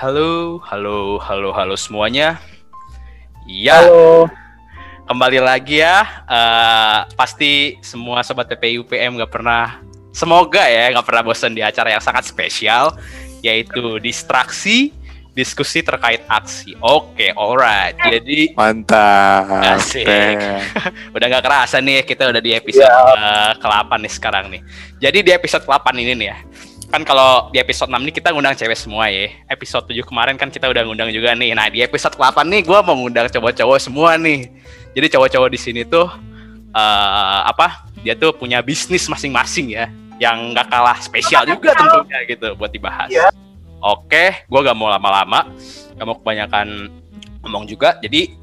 Halo, halo, halo, halo semuanya. Ya, Halo. kembali lagi ya. Eh, pasti semua sobat PPI UPM nggak pernah, semoga ya nggak pernah bosan di acara yang sangat spesial, yaitu distraksi diskusi terkait aksi. Oke, alright. Jadi Mantap. Asik. Udah nggak kerasa nih kita udah di episode eh, ke-8 nih sekarang nih. Jadi di episode ke-8 ini nih ya. Kan kalau di episode 6 nih kita ngundang cewek semua ya. Episode 7 kemarin kan kita udah ngundang juga nih. Nah, di episode ke-8 nih gua mau ngundang cowok-cowok semua nih. Jadi cowok-cowok di sini tuh eh apa? Dia tuh punya bisnis masing-masing ya. Yang nggak kalah spesial juga tentunya gitu buat dibahas. Oke, gua gak mau lama-lama, gak mau kebanyakan ngomong juga. Jadi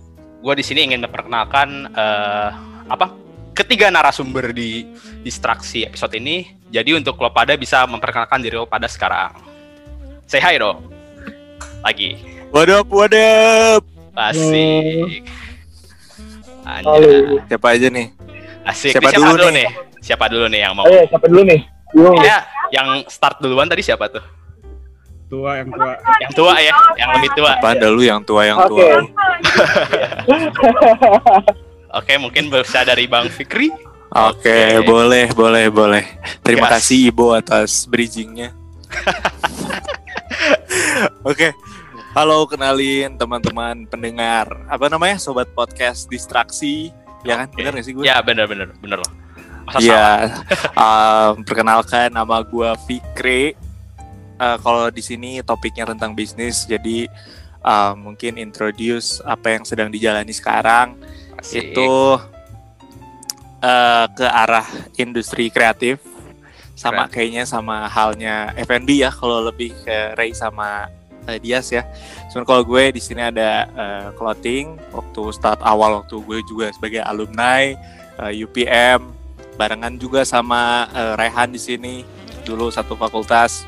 gue di sini ingin memperkenalkan eh, apa ketiga narasumber di distraksi episode ini. Jadi untuk lo pada bisa memperkenalkan diri lo pada sekarang. Say hi dong. Lagi. What up, what up? Asik. Halo. Anjir. Siapa aja nih? Asik. Siapa siapa dulu dulu nih? nih? Siapa dulu nih yang mau? Oh iya, siapa dulu nih? Bingung. Ya, yang start duluan tadi siapa tuh? tua yang tua Yang tua ya, yang lebih tua. Apaan dah lu yang tua yang Oke. tua? Oke, mungkin bisa dari Bang Fikri. Oke, Oke. boleh, boleh, boleh. Terima Gas. kasih Ibu atas bridgingnya. Oke. Halo, kenalin teman-teman pendengar. Apa namanya? Sobat podcast distraksi. Ya kan? Oke. Bener gak sih gue? Ya, bener bener bener loh. Masa? Iya, um, perkenalkan nama gue Fikri. Uh, kalau di sini topiknya tentang bisnis, jadi uh, mungkin introduce apa yang sedang dijalani sekarang Asik. itu uh, ke arah industri kreatif, sama kayaknya sama halnya F&B ya, kalau lebih ke Ray sama uh, Dias ya. Cuman kalau gue di sini ada uh, clothing waktu start awal waktu gue juga sebagai alumni uh, UPM barengan juga sama uh, Rehan di sini dulu satu fakultas.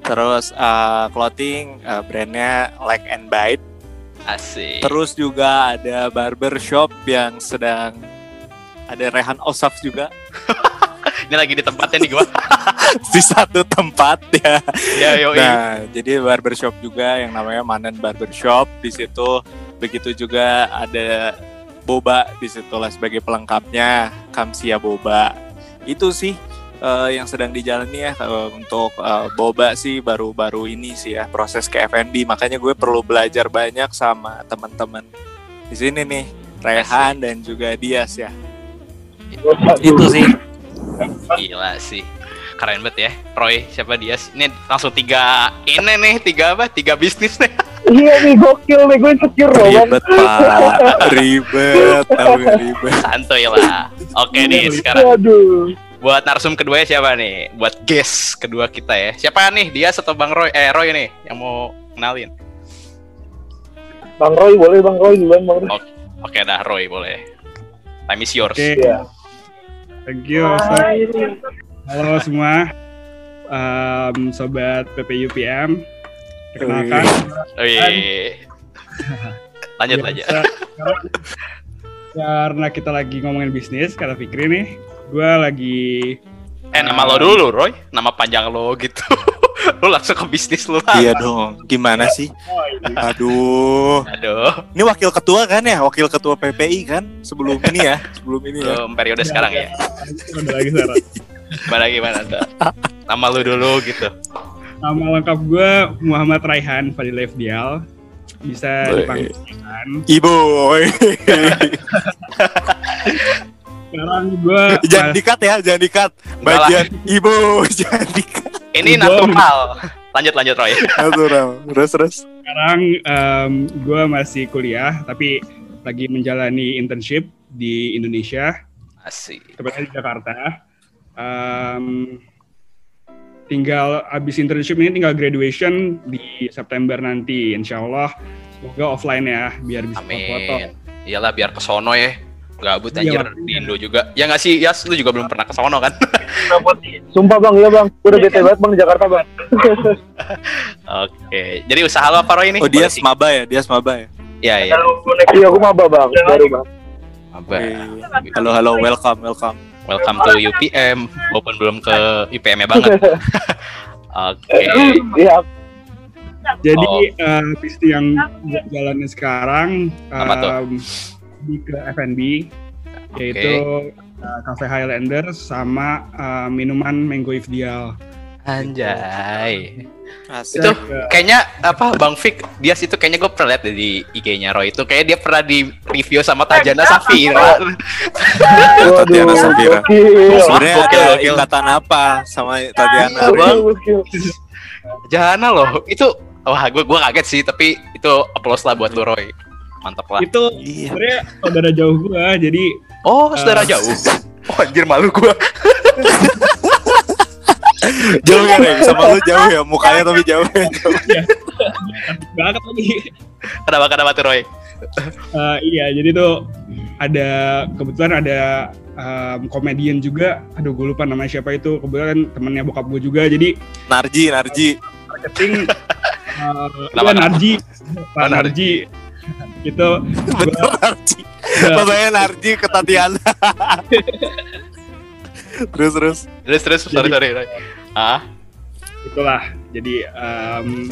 Terus uh, clothing uh, brandnya Like and Bite. Asik. Terus juga ada barber shop yang sedang ada Rehan Osaf juga Ini lagi di tempatnya nih gua. di satu tempat ya. ya, yoi. Nah, jadi barbershop juga yang namanya Manen Barbershop di situ. Begitu juga ada boba di situ lah sebagai pelengkapnya Kamsia Boba. Itu sih eh, yang sedang dijalani ya eh, untuk eh, boba sih baru-baru ini sih ya proses ke F&B. Makanya gue perlu belajar banyak sama teman-teman di sini nih, Rehan dan juga Dias ya. Itu sih. Gila sih. Keren banget ya. Roy, siapa dia? Ini langsung tiga ini nih, tiga apa? Tiga bisnis nih. Iya nih, gokil nih. Gue insecure loh. Ribet pak, ribet, tahu ribet. Santuy lah. Oke nih, sekarang Waduh. Buat narsum kedua siapa nih? Buat guest kedua kita ya. Siapa nih? Dia atau Bang Roy? Eh, Roy nih yang mau kenalin. Bang Roy, boleh Bang Roy duluan, Bang Roy. Oke dah, Roy boleh. Time is yours. oke Iya. thank you halo semua Em, sobat PPUPM perkenalkan Wih. Lanjut Ya, aja. karena kita lagi ngomongin bisnis kata Fikri nih gue lagi Eh, nama lo dulu, Roy. Nama panjang lo gitu. lo langsung ke bisnis lo lah. Iya dong, gimana sih? oh, ini. Aduh, Aduh, ini wakil ketua kan ya, wakil ketua PPI kan sebelum ini ya, sebelum ini ya. belum periode sekarang ya. Lagi. Gimana gimana tuh? Nama lu dulu gitu. nama lengkap gue Muhammad Raihan Fadil Dial bisa dipanggil Raihan. Ibu, sekarang gue jangan dikat ya, jangan dikat. Bagian ibu, jangan dikat. Ini Gua- natural. Lanjut lanjut Roy. Natural. Terus terus. sekarang gue masih kuliah tapi lagi menjalani internship di Indonesia Asik. tepatnya di Jakarta Em, tinggal abis internship ini tinggal graduation di September nanti insya Allah semoga offline ya biar bisa foto Amin. Iyalah biar ke sono ya. Gabut Iya, anjir di Indo juga. Ya nggak sih? Yas, lu juga belum pernah ke sono kan? Sumpah Bang, iya Bang. Gue udah bete banget Bang di Jakarta, Bang. Oke. Jadi usaha lo apa Roy ini? Oh dia smaba ya, dia smaba ya. Iya, iya. Iya, aku maba Bang. Baru Bang. Apa? Halo halo, welcome welcome. Welcome to UPM. Walaupun belum ke UPM-nya banget. Oke. Iya. Jadi Oh. eh, bisnis yang jalanin sekarang Apa tuh? Di ke F&B yaitu eh, Cafe Highlander sama eh, minuman Mango Ifdial. Anjay. Asik. Itu kayaknya apa Bang Fik dia itu kayaknya gue pernah lihat di IG-nya Roy itu kayak dia pernah di review sama Tajana Safira. Tatiana Safira. Sebenarnya ada ikatan apa sama Tatiana? Gokil, Bang. Jana loh. Itu wah gue gua kaget sih tapi itu applause lah buat lu Roy. Mantap lah. Itu Iya. sebenarnya saudara jauh gua, jadi Oh, saudara Eh. jauh. Oh, anjir malu gua. Jauh ya, Reng? Sama lu jauh ya, mukanya tapi jauh ya. banget lagi. Kenapa kenapa tuh Roy? Eh, iya, jadi tuh ada kebetulan ada em, komedian juga. Aduh, gue lupa namanya siapa itu. Kebetulan temennya bokap gue juga. Jadi Narji, Narji. marketing uh, Kenapa, kenapa? Narji, Pak Oh, Narji. Itu Betul Narji. Bapaknya Narji ke Tatiana. terus terus. Terus terus sorry Jadi- sorry. Ah, itulah. Jadi em,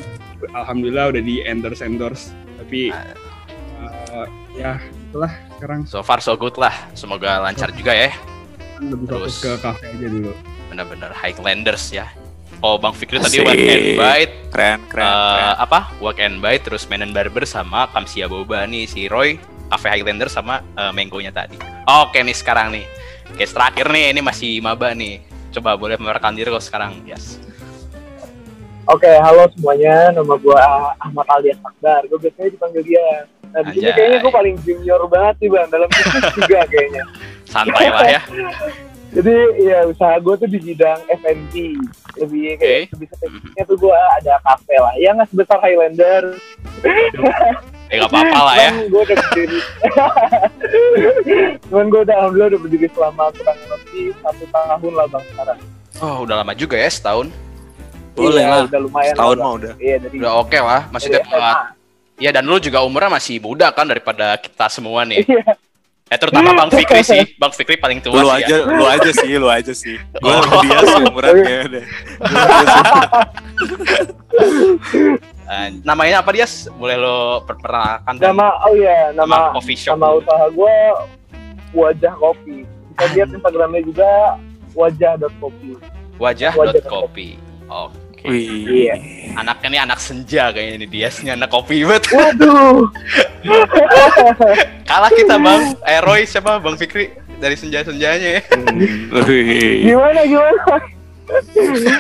alhamdulillah udah di endorse endorse. Tapi eh, ya itulah sekarang so far so good lah. Semoga lancar juga ya. lebih fokus Terus. ke kafe aja dulu. Benar-benar Highlanders ya. Oh, Bang Fikri tadi work and bite, Keren, keren, eh, keren. apa? Work and bite terus Men and Barber sama Kamsia Boba nih si Roy Cafe Highlander sama eh, Mango-nya tadi. Oke nih sekarang nih. Case terakhir nih ini masih maba nih. Coba boleh memperkenalkan diri kok sekarang. Yes. Oke, halo semuanya. Nama gue Ahmad Alias Akbar. Gue biasanya dipanggil dia. Nah, di sini Anjay. kayaknya gue paling junior banget nih, Bang. Dalam bisnis juga kayaknya. Santai lah ya. Jadi, ya usaha gue tuh di bidang F&B. Lebih kayak Oke. lebih spesifiknya tuh gue ada kafe lah. Ya nggak sebesar Highlander. Eh gak apa-apa lah ya. Cuman gue udah berdiri. Cuman gue udah alhamdulillah udah berdiri selama kurang lebih satu tahun lah bang sekarang. Oh, udah lama juga ya setahun. Boleh Iya, lah. Udah lumayan. Setahun lah, mah Bang. udah. Iya dari. Udah oke lah. Masih dapat. Ya dan lu juga umurnya masih muda kan daripada kita semua nih. Iya. Eh terutama Bang Fikri sih. Bang Fikri paling tua Lu sih aja, ya. lu aja sih, lu aja sih. Gue Oh. lebih dia sih umuran deh. Gua aja sih. Eh, namanya apa dia? Boleh lo perkenalkan Nama oh iya nama nama coffee shop. nama dulu. usaha gue wajah kopi. Bisa lihat Instagramnya juga wajah.kopi. Wajah.kopi. Oke. Wih. Iya. Anaknya nih anak senja kayaknya ini dia anak kopi banget. Waduh. Kalah kita Bang. Eh Roy siapa Bang Fikri dari senja-senjanya ya. Wih. Gimana gimana?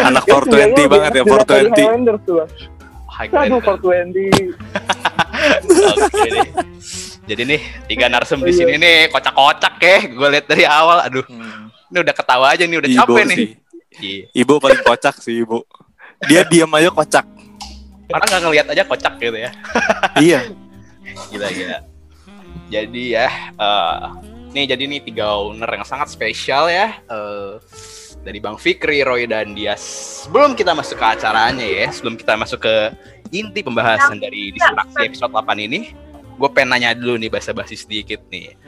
Anak 420 banget ya, 420. Highlander tuh. Bang. High Aduh, Glander. 420. Oke deh. Jadi nih tiga narsum di sini nih kocak-kocak ya. Gue lihat dari awal. Aduh, Hmm. ini udah ketawa aja nih, udah capek nih. sih. Iya. Ibu paling kocak sih, Ibu. Dia diam aja kocak. Orang nggak ngelihat aja kocak gitu ya. Iya. Gila gila. Jadi ya, eh nih jadi nih tiga owner yang sangat spesial ya. eh dari Bang Fikri, Roy dan Dias. Sebelum kita masuk ke acaranya ya, sebelum kita masuk ke inti pembahasan dari distraksi episode 8 ini, gue pengen nanya dulu nih basa-basi sedikit nih.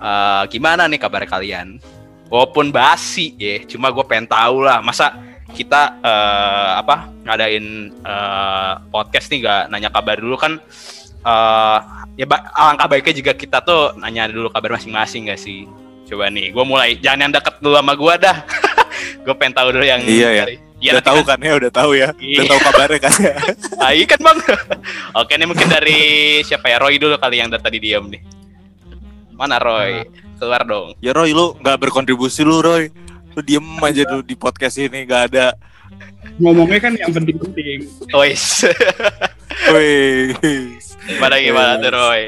Eh gimana nih kabar kalian? Walaupun basi ya, cuma gue pengen tahu lah. Masa kita eh, apa ngadain eh, podcast nih gak nanya kabar dulu kan? eh ya ba- alangkah baiknya juga kita tuh nanya dulu kabar masing-masing gak sih? Coba nih, gue mulai jangan yang deket dulu sama gue dah. gue pengen tahu dulu yang Iya, ya. Iya, udah tahu kan ya, udah tahu ya. Udah Iya. tahu kabarnya kan ya. Ah, iya kan bang? Oke nih mungkin dari siapa ya Roy dulu kali yang dari tadi diam nih. Mana Roy? Keluar dong. Ya Roy, lu nggak berkontribusi lu Roy. Lu diem aja dulu di podcast ini, nggak ada. Ngomongnya kan yang penting-penting. Wes. Wih. gimana gimana tuh Roy?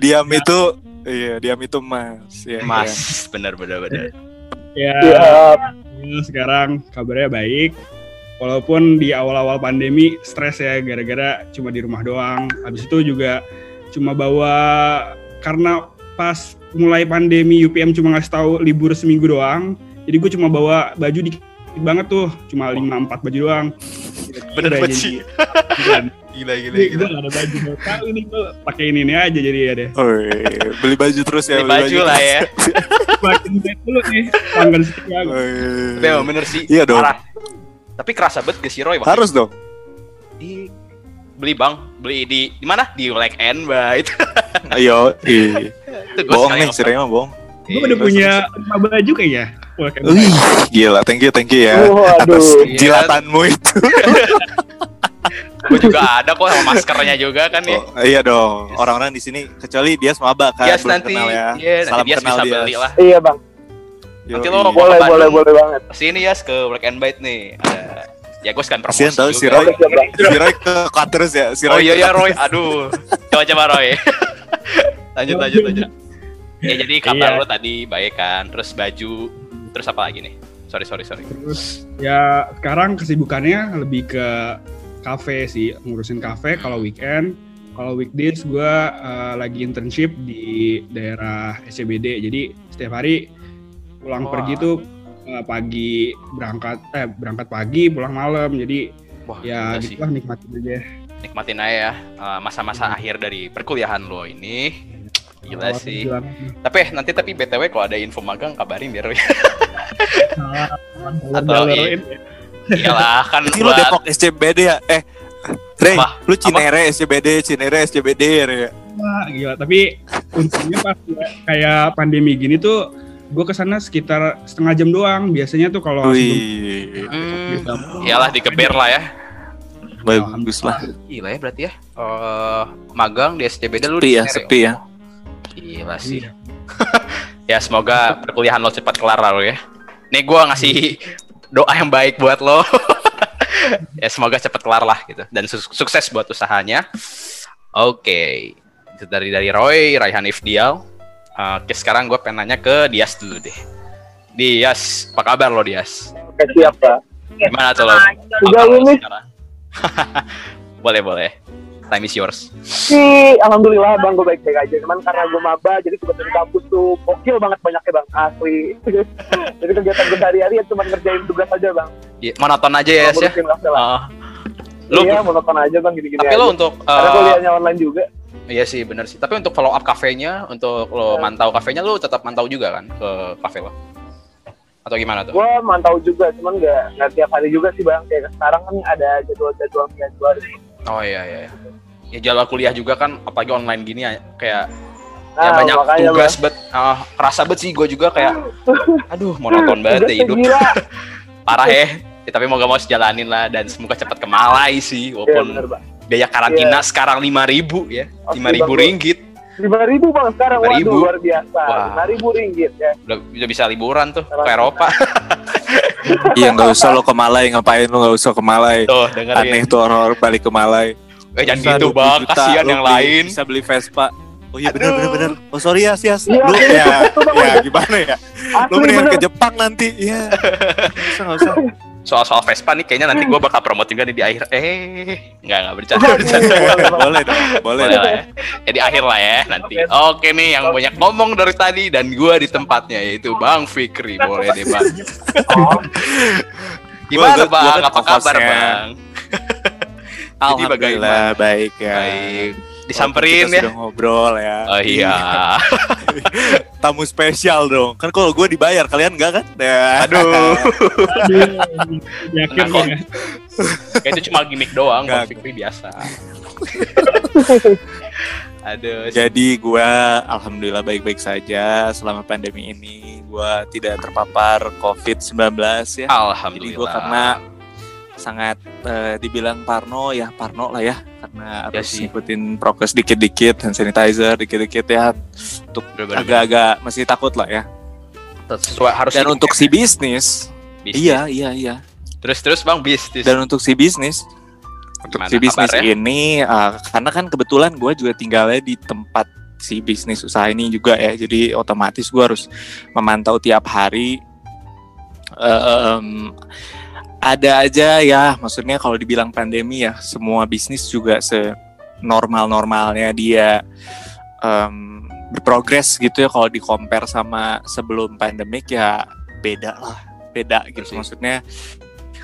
Diam itu, iya diam itu mas. Ya, Mas, bener bener bener. Ya, Iya. ya, sekarang kabarnya baik. Walaupun di awal-awal pandemi stres ya gara-gara cuma di rumah doang. Habis itu juga cuma bawa karena pas mulai pandemi UPM cuma ngasih tahu libur seminggu doang. Jadi gue cuma bawa baju dikit banget tuh, cuma 5 4 baju doang. Bener banget sih. Gila gila gila. gue gak ada baju tahu ini gue pakai ini, ini aja jadi ya deh. Wih, beli baju terus ya. Beli baju lah ya. Makin baik dulu nih. Wih. Tapi emang bener sih. Iya dong. parah. Tapi kerasa banget gak sih Roy? Harus dong. Ih, beli bang beli di di mana di Black and White Ayo, iya. bohong nih, mah bohong. Gue udah punya lima baju kayaknya. Wih, gila, thank you, thank you ya Waduh. atas Iya. jilatanmu itu. gue juga ada kok sama maskernya juga kan ya Oh, iya dong, orang-orang di sini kecuali dia maba kan, Yes belum nanti kenal ya. iya, nanti Salam dia kenal bisa dia. beli lah Iya bang, Nanti Yoi. lo mau- boleh boleh Bandung. boleh banget. sini ya ke Black and White nih ada ya gue sekalian promosi Kasian tau si juga. Roy, Bang. si Roy ke Cutters ya, si oh Roy iya ke ya. Roy aduh coba coba Roy lanjut lanjut lanjut ya jadi kabar Iya. lo tadi baik kan terus baju terus apa lagi nih sorry sorry sorry Terus ya sekarang kesibukannya lebih ke kafe sih, ngurusin kafe kalau weekend. Kalau weekdays gue lagi internship di daerah SCBD. Jadi setiap hari pulang Wah. pergi tuh eh, pagi berangkat eh berangkat pagi pulang malam. Jadi wah ya gila sih gitu lah nikmatin aja. nikmatin aja ya uh, masa-masa Hmm. akhir dari perkuliahan lo ini gila Kalau sih bilang, tapi eh, nanti tapi btw kalau ada info magang kabarin biar "Ah, Atau jalur-jalurin." iyalah kan Ini lo Depok SCBD ya? Eh, Rey, Apa? lu Cinere SCBD, Cinere SCBD ya? Wah, gila. Tapi untungnya pas ya, kayak pandemi gini tuh gue ke sana sekitar setengah jam doang. Biasanya tuh kalau hmm, iyalah dikeber lah ya bagus lah. gila ya berarti ya Eh, magang di SCBD lu Sepi di ya, Cinere sepi ya. Gila sih Iya. ya semoga perkuliahan lo cepat kelar lah lo ya. Nih gua ngasih doa yang baik buat lo. Ya semoga cepat kelar lah gitu. Dan su- sukses buat usahanya. Oke. Itu dari dari Roy Raihan Ifdial. Oke sekarang gue pengen nanya ke Dias dulu deh. Dias apa kabar lo Dias? Oke siap pak. gimana tuh lo? Boleh boleh time is yours Sih, alhamdulillah bang gue baik-baik aja. Cuman karena gue maba, jadi di kampus tuh gokil banget banyaknya bang asli. jadi kegiatan gue sehari-hari ya cuma ngerjain tugas aja bang. Iya, monoton aja ya ya lah. Ah. lo iya, monoton aja bang gini-gini tapi aja. lo untuk Karena eh, kuliahnya online juga. Iya sih bener sih. Tapi untuk follow up kafenya, untuk lo Ya. mantau kafenya, lo tetap mantau juga kan ke kafe lo? Atau gimana tuh? Gue mantau juga, cuman nggak nggak tiap hari juga sih bang. Kayak sekarang kan ada jadwal-jadwal jadwal. Oh iya iya. Ya jadwal kuliah juga kan, apalagi online gini ya, kayak ya Nah, banyak makanya, tugas bet. ah, kerasa bet sih gue juga kayak, aduh monoton banget ya hidup. Parah ya. Ya, tapi mau gak mau sejalanin lah dan semoga cepat ke Malai sih, Iya walaupun bener bang. biaya karantina sekarang 5000 ya, Oke, 5000 Bang. ringgit. Lima ribu bang sekarang, 5.000. waduh luar biasa. Lima ribu ringgit ya. Udah, udah bisa liburan tuh ke. Eropa. Iya, nggak usah lo ke Malai, ngapain lo nggak usah ke Malai. Tuh, dengerin. Aneh tuh orang-orang balik ke Malai. Eh, jangan gitu 20 bang, kasihan yang beli- lain. Bisa beli Vespa. Oh iya bener bener bener. Oh sorry ya Sias. Iya, Lu iya, ya, ya gimana ya? Asli Lu mendingan ke Jepang nanti. Iya. Usah nggak usah. soal-soal Vespa nih kayaknya nanti gue bakal promotin kan di akhir eh nggak nggak bercanda bercanda boleh dong, boleh. boleh lah ya jadi akhir lah ya nanti oke nih yang banyak ngomong dari tadi dan gue di tempatnya yaitu Bang Fikri boleh deh Bang Oh, gimana Bang kan apa kabar. Bang Jadi Alhamdulillah baik ya. baik disamperin Walaupun ya kita Sudah ngobrol ya. oh iya Tamu spesial dong. Kan kalau gue dibayar, kalian enggak kan? Ya. aduh Aduh, yakin ya. kayak itu cuma gimmick doang Bang. Fikri biasa aduh Jadi gue alhamdulillah baik-baik saja selama pandemi ini. Gue tidak terpapar COVID-19 ya. Jadi alhamdulillah gue karena sangat eh, dibilang parno ya parno lah ya. Karena Ya harus sih. ngikutin prokes dikit-dikit hand sanitizer dikit-dikit ya. Untuk agak-agak masih takut lah ya. Sesuai harus dan untuk si bisnis. Bisnis. iya iya iya. Terus terus Bang bisnis. Dan untuk si bisnis untuk Gimana si bisnis kabarnya? ini eh, karena kan kebetulan gue juga tinggalnya di tempat si bisnis usaha ini juga ya. Jadi otomatis gue harus memantau tiap hari Eh, em, ada aja ya maksudnya kalau dibilang pandemi ya semua bisnis juga se normal normalnya dia em, berprogres gitu ya. Kalau di compare sama sebelum pandemik ya beda lah beda gitu. Betul maksudnya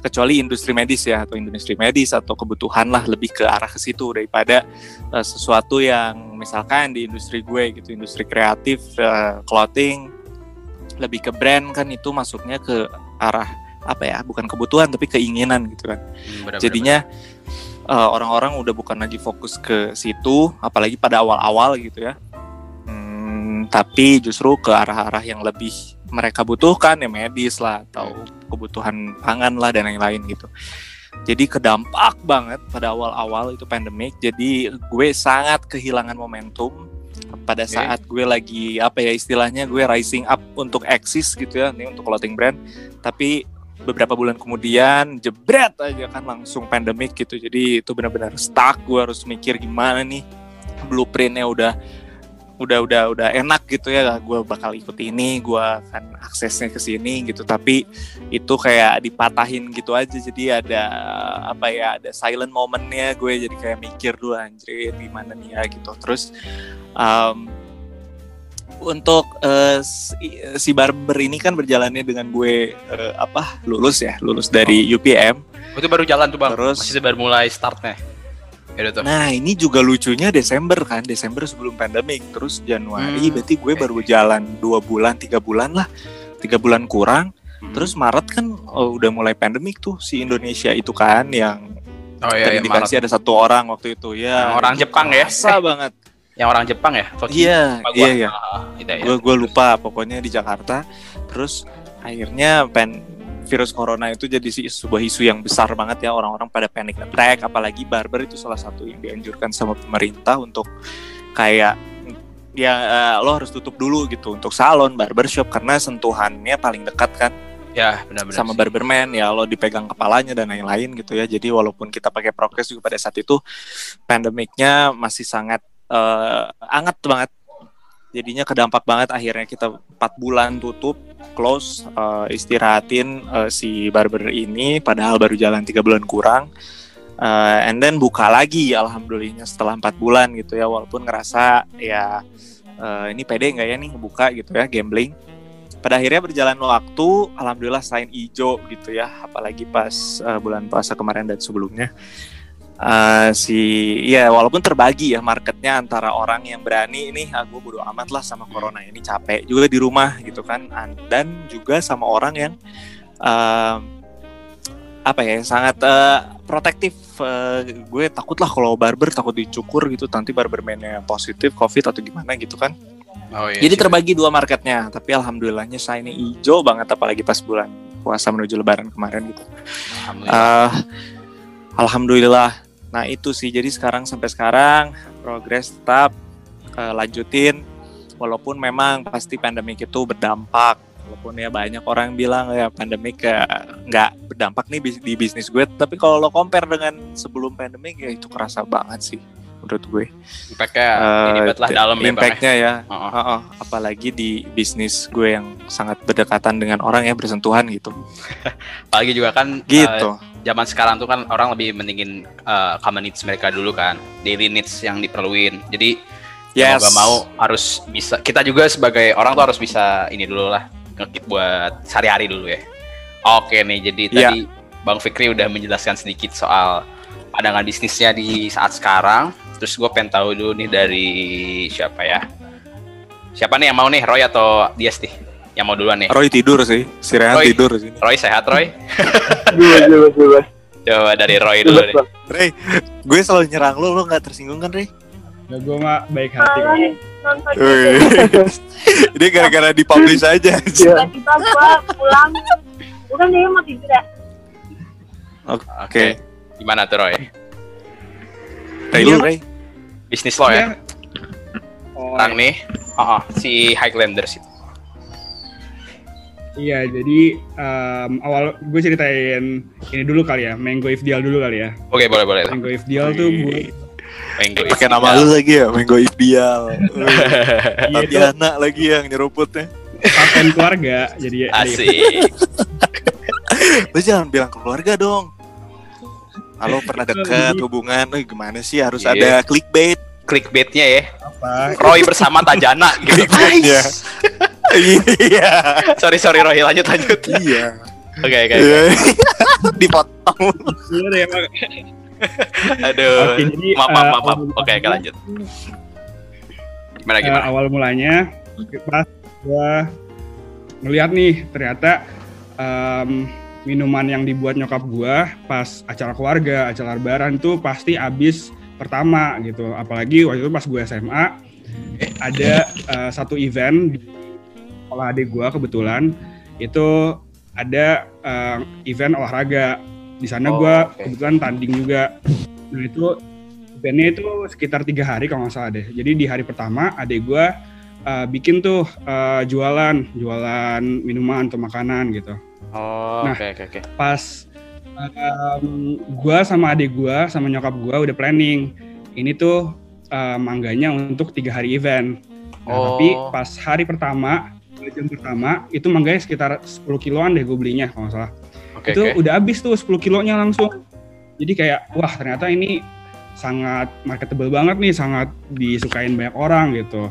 kecuali industri medis ya atau industri medis atau kebutuhan lah lebih ke arah ke situ daripada eh, sesuatu yang misalkan di industri gue gitu industri kreatif eh, clothing lebih ke brand kan itu masuknya ke arah apa ya bukan kebutuhan tapi keinginan gitu kan Hmm, bener-bener. jadinya eh, orang-orang udah bukan lagi fokus ke situ, apalagi pada awal-awal gitu ya. Hmm, tapi justru ke arah-arah yang lebih mereka butuhkan ya medis lah atau kebutuhan pangan lah dan lain-lain gitu. Jadi kedampak banget pada awal-awal itu pandemik. Jadi gue sangat kehilangan momentum pada saat gue lagi apa ya istilahnya gue rising up untuk eksis gitu ya, ini untuk clothing brand. Tapi beberapa bulan kemudian jebret aja kan langsung pandemik gitu. Jadi itu benar-benar stuck. Gue harus mikir gimana nih blueprintnya udah udah udah udah enak gitu ya. Gue bakal ikut ini gue akan aksesnya ke sini gitu. Tapi itu kayak dipatahin gitu aja. Jadi ada apa ya ada silent momennya gue jadi kayak mikir dulu anjir gimana nih ya? Gitu. Terus um, untuk eh, si, si barber ini kan berjalannya dengan gue eh, apa lulus ya lulus dari UPM Itu baru jalan tuh bang. Terus- Masih baru mulai startnya. Ya udah tuh. Nah ini juga lucunya Desember kan Desember sebelum pandemik Terus Januari Hmm, berarti gue baru jalan dua bulan tiga bulan lah tiga bulan kurang Hmm. Terus Maret kan oh, udah mulai pandemik tuh si Indonesia itu kan yang oh iya, iya ada satu orang waktu itu ya orang Jepang ya? banget Yang orang Jepang ya? Iya iya iya Ah, itu ya. gue gue lupa pokoknya di Jakarta terus akhirnya pen virus corona itu jadi sih sebuah isu yang besar banget ya orang-orang pada panic attack apalagi barber itu salah satu yang dianjurkan sama pemerintah untuk kayak ya eh, lo harus tutup dulu gitu untuk salon barbershop karena sentuhannya paling dekat kan Ya benar-benar. sama sih. barberman ya lo dipegang kepalanya dan lain-lain gitu ya jadi walaupun kita pakai prokes juga pada saat itu pandemiknya masih sangat eh, anget banget. Jadinya kedampak banget akhirnya kita empat bulan tutup close eh, istirahatin eh, si barber ini padahal baru jalan tiga bulan kurang. Eh, and then buka lagi alhamdulillahnya setelah empat bulan gitu ya. Walaupun ngerasa ya eh, ini pede nggak ya nih buka gitu ya gambling. Pada akhirnya berjalan waktu alhamdulillah sign ijo gitu ya. Apalagi pas eh, bulan puasa kemarin dan sebelumnya Eh, si ya walaupun terbagi ya marketnya antara orang yang berani ini ah, gue bodo amat lah sama corona ini capek juga di rumah gitu kan An- dan juga sama orang yang eh, apa ya sangat eh, protektif Eh, gue takut lah kalau barber takut dicukur gitu nanti barbermannya positif covid atau gimana gitu kan Oh, iya, jadi sih. terbagi dua marketnya, tapi alhamdulillahnya saya ini hijau banget apalagi pas bulan puasa menuju lebaran kemarin gitu. Alhamdulillah. Eh, alhamdulillah. Nah itu sih jadi sekarang sampai sekarang progres tetap eh, lanjutin walaupun memang pasti pandemik itu berdampak. Walaupun ya banyak orang bilang ya pandemik ya nggak berdampak nih di bisnis gue, tapi kalau lo compare dengan sebelum pandemik ya itu kerasa banget sih menurut gue. Impact-nya Eh, ini banget lah dalam ya ya. Impact-nya ya, Heeh. Heeh, apalagi di bisnis gue yang sangat berdekatan dengan orang yang bersentuhan gitu. Apalagi juga kan eh, Gitu. Zaman sekarang tuh kan orang lebih mendingin eh, common needs mereka dulu kan, daily needs yang diperluin. Jadi mau yes. gak mau harus bisa. Kita juga sebagai orang tuh harus bisa ini dulu lah ngekip buat sehari-hari dulu ya. Oke nih, jadi tadi Bang Fikri udah menjelaskan sedikit soal pandangan bisnisnya di saat sekarang. Terus gue pengen tahu dulu nih dari siapa ya? Siapa nih yang mau nih, Roy atau Dias nih? Yang mau duluan nih? Roy tidur sih, si Rehan Roy. tidur sini. Roy sehat, Roy? Bebas, bebas, bebas. Coba dari Roy dulu nih. Rey, gue selalu nyerang lo, lo nggak tersinggung kan Rey? Ya gue mah baik hati kok. Ini gara-gara dipublish aja. Iya. tiba-tiba gua pulang bukan dia mau tidur ya Oke, Gimana tuh Roy? Rey Iya. lu Rey. Bisnis lo ya? Sekarang nih, oh, si Highlanders itu. Iya, jadi em, awal gue ceritain ini dulu kali ya, Mango If Deal dulu kali ya. Oke, boleh boleh. lah. Mango If Deal tuh gue Minggu Pakai nama lu lagi ya, Menggo Ibial. iya itu Tatiana lagi yang nyeruputnya. paten keluarga, jadi ya, Asik. Lu jangan bilang keluarga dong. Halo pernah dekat hubungan, eh, gimana sih harus Iya. ada clickbait. Clickbaitnya ya. apa? Roy bersama Tajana gitu. Clickbaitnya. Iya. sorry sorry Roy, lanjut lanjut. Iya. Oke oke. Iya. Dipotong. Iya deh, emang. Aduh. Oke, jadi, maaf maaf eh, maaf. maaf. awal Oke oke lanjut. Gimana Eh, gimana? awal mulanya pas gue ngeliat nih ternyata em, minuman yang dibuat nyokap gua pas acara keluarga, acara lebaran tuh pasti habis pertama gitu. Apalagi waktu itu pas gue SMA ada eh, satu event di sekolah adik gua kebetulan itu ada eh, event olahraga. Di sana Oh, gua oke. kebetulan tanding juga. Nah itu eventnya itu sekitar tiga hari kalau nggak salah deh. Jadi di hari pertama adik gua eh, bikin tuh eh, jualan, jualan minuman atau makanan gitu Oh, Nah. oke oke oke. pas um, gua sama adik gua sama nyokap gua udah planning ini tuh uh, mangganya untuk tiga hari event. Nah, Oh. tapi pas hari pertama jam pertama itu mangganya sekitar 10 kiloan deh gue belinya kalau nggak salah. Oke itu oke. udah habis tuh 10 kilonya langsung. Jadi kayak wah ternyata ini sangat marketable banget nih, sangat disukain banyak orang gitu.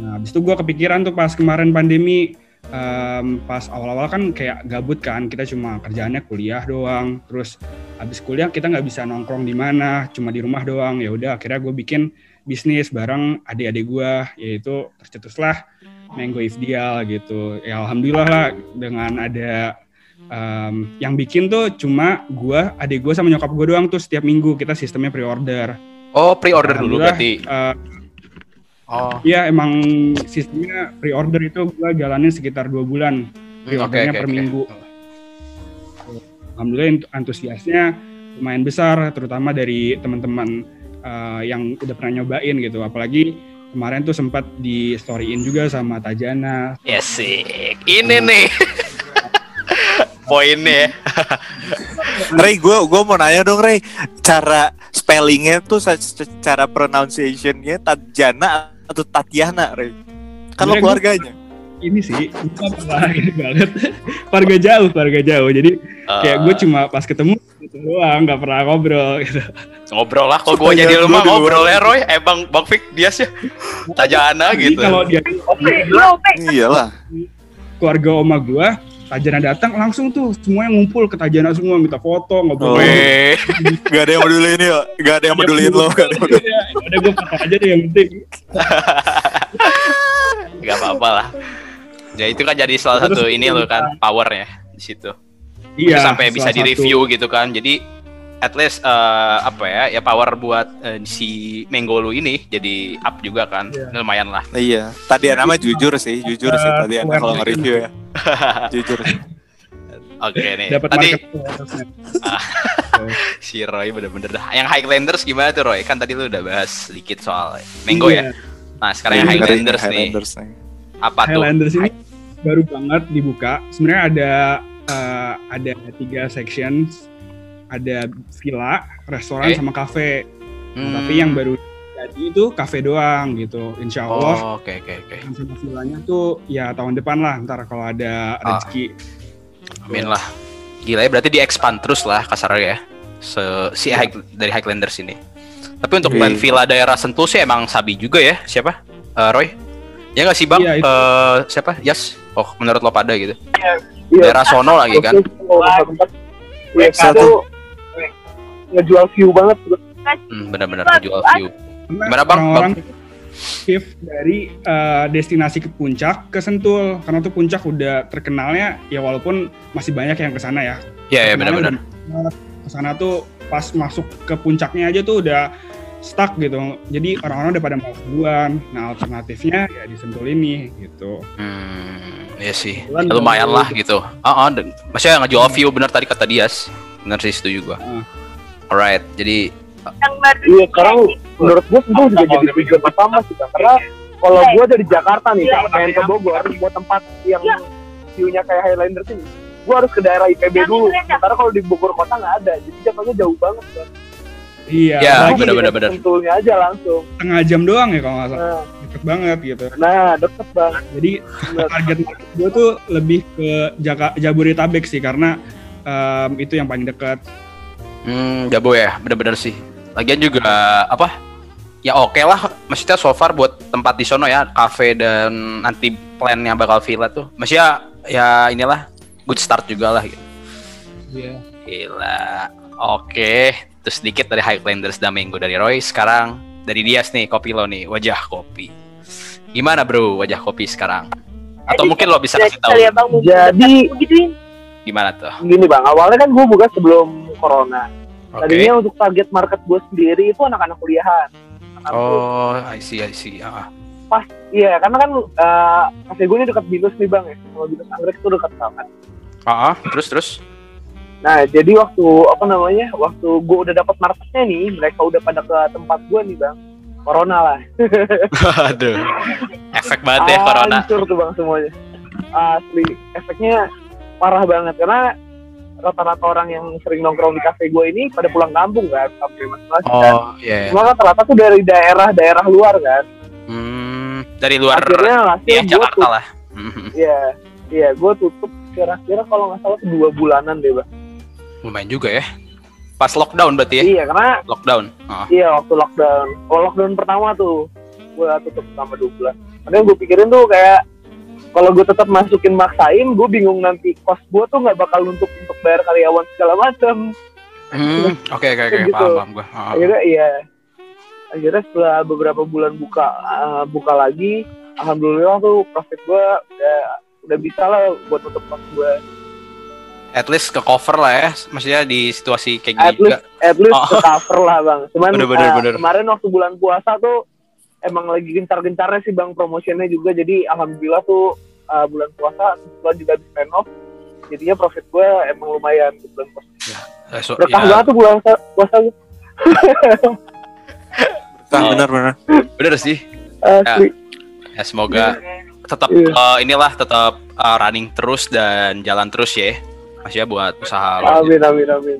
Nah, habis itu gue kepikiran tuh pas kemarin pandemi, em, pas awal-awal kan kayak gabut kan, kita cuma kerjaannya kuliah doang. Terus habis kuliah kita nggak bisa nongkrong di mana, cuma di rumah doang. Ya udah, akhirnya gue bikin bisnis bareng adik-adik gue, yaitu tercetuslah Mango Ifdial gitu. Ya alhamdulillah lah dengan ada em, yang bikin tuh cuma gue, adik gue sama nyokap gue doang tuh setiap minggu kita sistemnya pre-order. Oh, pre-order dulu berarti. eh, Oh. Iya emang sistemnya pre-order itu gue jalanin sekitar dua bulan Hmm, pre-ordernya per minggu. Alhamdulillah ant- antusiasnya lumayan besar terutama dari teman-teman eh, yang udah pernah nyobain gitu. Apalagi kemarin tuh sempat di storyin juga sama Tajana. Yes, sih. Ini nih. Poinnya ya. Ray, gue gue mau nanya dong Ray, cara spellingnya tuh secara pronunciationnya Tatjana atau Tatiana Ray? Kan lo Sebenarnya gua- keluarganya. Ini sih gue pernah ini banget. Keluarga jauh, keluarga jauh. Jadi kayak gue Eh, cuma pas ketemu gitu doang, nggak pernah ngobrol gitu. ngobrol lah kok gue jadi rumah di luar. ngobrol ya Roy. Eh Bang Bang Fik dia sih. Tajana gitu. kalau dia Oke, lo oke. Iyalah. keluarga oma gua Tajana datang langsung tuh semuanya ngumpul ke Tajana semua minta foto ngobrol. Oh. Gak ada yang peduliin ya, gak ada yang peduliin lo. Gak ada yang. Ya, udah gue foto aja deh yang penting. Gak apa-apa lah. Ya itu kan jadi salah Terus satu ini lo kan powernya di situ. Iya. sampai bisa di satu. review gitu kan. Jadi at least eh, apa ya ya power buat eh, si Mango lu ini jadi up juga kan. Iya. Lumayan lah. Iya, tadi nama jujur sih, jujur sih Uh, tadi kalau nge-review ya. jujur. Oke nih. Dapat Tadi si Roy bener-bener dah. Yang Highlanders gimana tuh Roy? Kan tadi lu udah bahas sedikit soal Mango ya. Iya. Nah, sekarang yang Iya, Highlanders nih. Highlanders Apa tuh? Highlanders ini baru banget dibuka. Sebenarnya ada eh, ada tiga sections. Ada villa, restoran, Oke. sama kafe. Hmm. Tapi yang baru jadi itu kafe doang gitu. Insya Allah Oh, oke oke oke. yang sama villanya tuh ya tahun depan lah. Ntar kalau ada Ah. rezeki. Amin lah. Gila ya berarti di expand terus lah kasarnya ya. Se si High- dari Highlanders ini. Tapi untuk Iya. plan villa daerah Sentul sih emang sabi juga ya. Siapa? Eh, Roy? Ya nggak sih bang? Itu. Eh, siapa? Yas. Oh menurut lo pada gitu. Iya. Daerah sono lagi kan. Satu. satu ngejual view banget. Hmm, benar-benar jual view. Gimana, Bang? Orang-orang shift dari eh, destinasi ke puncak ke Sentul karena tuh puncak udah terkenalnya ya walaupun masih banyak yang ke sana ya. Iya ya Terkenalnya benar-benar. Ke sana tuh pas masuk ke puncaknya aja tuh udah stuck gitu. Jadi orang-orang udah pada mau duluan. Nah, alternatifnya ya di Sentul ini gitu. Hmm, iya sih. Ya, lumayan baru- lah gitu. Ah, ah, dan- maksudnya ngejual view benar tadi kata Dias. Benar sih setuju gua. Ah. Alright, jadi Yang baru Iya, sekarang menurut gue Sentul juga jadi tujuan pertama sih. Karena kalau gue dari Jakarta nih, Iya. Kak, pengen ke Bogor, buat tempat yang view-nya kayak Highlanders ini, gue harus ke daerah IPB dulu. Sementara kalau di Bogor kota nggak ada, jadi jatuhnya jauh banget. Kan. Iya, Ya, bener, bener. Sentulnya aja langsung. setengah jam doang ya kalau nggak salah. Nah, Deket banget gitu. nah deket banget. Jadi target gue tuh lebih ke Jaka, Jabodetabek sih karena em, itu yang paling dekat. Hmm, jabo ya, bener-bener sih. Lagian juga apa? Ya oke lah, maksudnya so far buat tempat di sono ya, cafe dan nanti plannya bakal villa tuh. Maksudnya ya inilah good start juga lah gitu. Iya. Gila. Oke, terus sedikit dari Highlanders dan Minggu dari Roy. Sekarang dari Dias nih, kopi lo nih, wajah kopi. Gimana bro, wajah kopi sekarang? Atau Jadi, mungkin lo bisa kasih tahu. Ya bang, Jadi-. Gimana tuh? Gini bang, awalnya kan gue buka sebelum corona. Oke. Tadinya untuk target market gue sendiri itu anak-anak kuliahan. Anak Oh, I see, I see. Ah. pas iya karena kan uh, kafe gue ini dekat binus nih bang ya kalau binus anggrek itu dekat banget Ah, ah. terus terus. Nah jadi waktu apa namanya waktu gue udah dapat marketnya nih mereka udah pada ke tempat gue nih bang corona lah Aduh. Efek banget ya corona. hancur tuh bang semuanya asli efeknya parah banget karena rata-rata orang yang sering nongkrong di kafe gue ini pada pulang kampung kan masing-masing kan. Oh, iya. Cuma kan rata-rata tuh dari daerah-daerah luar kan Hmm, dari luar akhirnya hasil ya Jakarta tutup lah. Iya, iya, gue tutup kira-kira kalau nggak salah dua bulanan deh, bang. Lumayan juga ya. Pas lockdown berarti ya? Iya, karena Lockdown. Oh. iya waktu lockdown. Kalau lockdown pertama tuh, gue tutup dua bulan. Karena yang gue pikirin tuh kayak kalau gue tetap masukin maksain, gue bingung nanti kos gue tuh nggak bakal untuk untuk bayar karyawan segala macam. Hmm, oke oke oke, Gitu. paham paham gua. Ah. Akhirnya iya, akhirnya setelah beberapa bulan buka eh, buka lagi, alhamdulillah tuh profit gue udah udah bisa lah buat tutup kos gue. At least ke cover lah ya, maksudnya di situasi kayak gini at juga. least at least Oh. ke cover lah bang cuman Bener, bener, uh, bener. kemarin waktu bulan puasa tuh emang lagi gencar-gencarnya sih bang promotionnya juga jadi alhamdulillah tuh uh, bulan puasa kebetulan juga habis stand off jadinya profit gue emang lumayan di bulan puasa Eh, so- berkah ya, banget tuh bulan puasa- puasa tuh Nah, Oh. benar-benar. bener sih. asli Ya semoga tetap Iya. eh, inilah tetap eh, running terus dan jalan terus ya. Maksudnya buat usaha lo. amin amin amin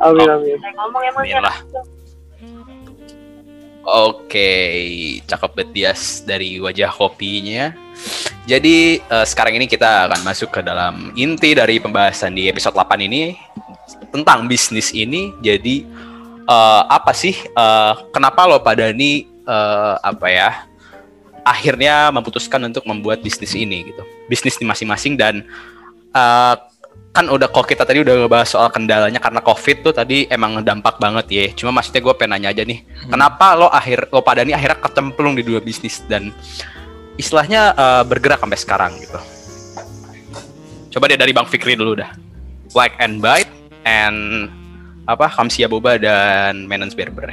amin amin ngomong emang Amin lah. Oke, cakep banget Dias dari wajah kopinya. Jadi eh, sekarang ini kita akan masuk ke dalam inti dari pembahasan di episode 8 ini tentang bisnis ini. Jadi eh, apa sih eh, kenapa lo pada ini eh, apa ya akhirnya memutuskan untuk membuat bisnis ini gitu. Bisnis di masing-masing dan eh, kan udah kok kita tadi udah ngebahas soal kendalanya karena covid tuh tadi emang dampak banget ya. Cuma maksudnya gue pengen nanya aja nih, kenapa lo akhir lo pada nih akhirnya kecemplung di dua bisnis dan istilahnya eh, bergerak sampai sekarang gitu. Coba deh dari Bang Fikri dulu dah. Like and Bite and apa Kamsia Boba dan Menens Berber.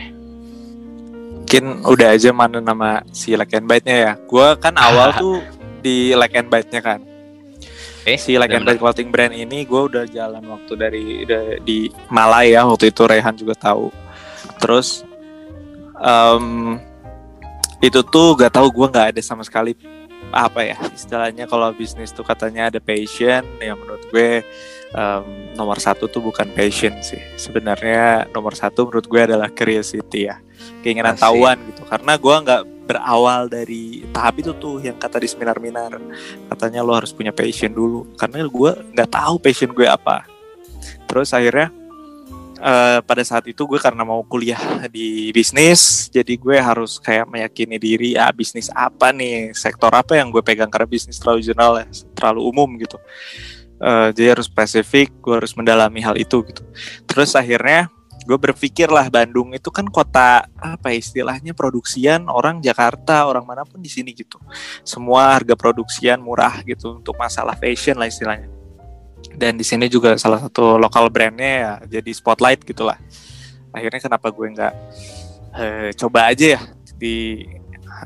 Mungkin udah aja mana nama si Like and Bite-nya ya. Gua kan awal tuh di Like and Bite-nya kan. Eh, Si Bite clothing brand ini gue udah jalan waktu dari di Malaya waktu itu Rehan juga tahu. Terus em, itu tuh gak tahu gue nggak ada sama sekali apa ya istilahnya kalau bisnis tuh katanya ada passion ya menurut gue em, nomor satu tuh bukan passion sih sebenarnya nomor satu menurut gue adalah curiosity ya keinginan Asik. tahuan gitu karena gue nggak berawal dari tahap itu tuh yang kata di seminar-minar katanya lo harus punya passion dulu. Karena gue nggak tahu passion gue apa. Terus akhirnya eh, pada saat itu gue karena mau kuliah di bisnis jadi gue harus kayak meyakini diri ah bisnis apa nih? Sektor apa yang gue pegang? Karena bisnis terlalu general ya terlalu umum gitu. Eh, jadi harus spesifik gue harus mendalami hal itu gitu. Terus akhirnya gue berpikir lah Bandung itu kan kota apa ya, istilahnya produksian orang Jakarta orang mana pun di sini gitu. Semua harga produksian murah gitu untuk masalah fashion lah istilahnya. Dan di sini juga salah satu lokal brandnya ya jadi spotlight gitulah. Akhirnya kenapa gue nggak eh, coba aja ya di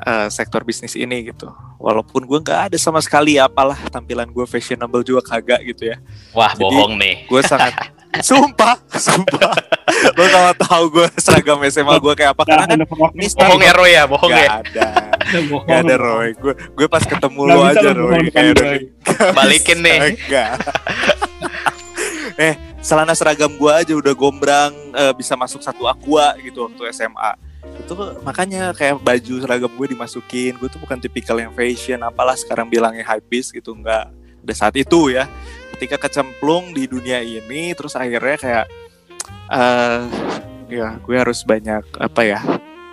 eh, sektor bisnis ini gitu. Walaupun gue nggak ada sama sekali apalah tampilan gue fashionable juga kagak gitu ya. Wah, Jadi- bohong nih. gue sangat sumpah sumpah. Lo kalau tahu gue seragam SMA gue kayak apa. Karena kan ini Bohong ya Roy ya, bohong Gak ya. ada. Gak ada Roy. Gue gue pas ketemu lo aja Roy. bohong Kayak gue. Balikin nih. Enggak Eh celana seragam gue aja udah gombrang eh, Bisa masuk satu aqua gitu waktu SMA itu makanya kayak baju seragam gue dimasukin. Gue tuh bukan tipikal yang fashion. Apalah sekarang bilangnya high gitu. Enggak pada saat itu ya. Ketika kecemplung di dunia ini terus akhirnya kayak eh ya gue harus banyak apa ya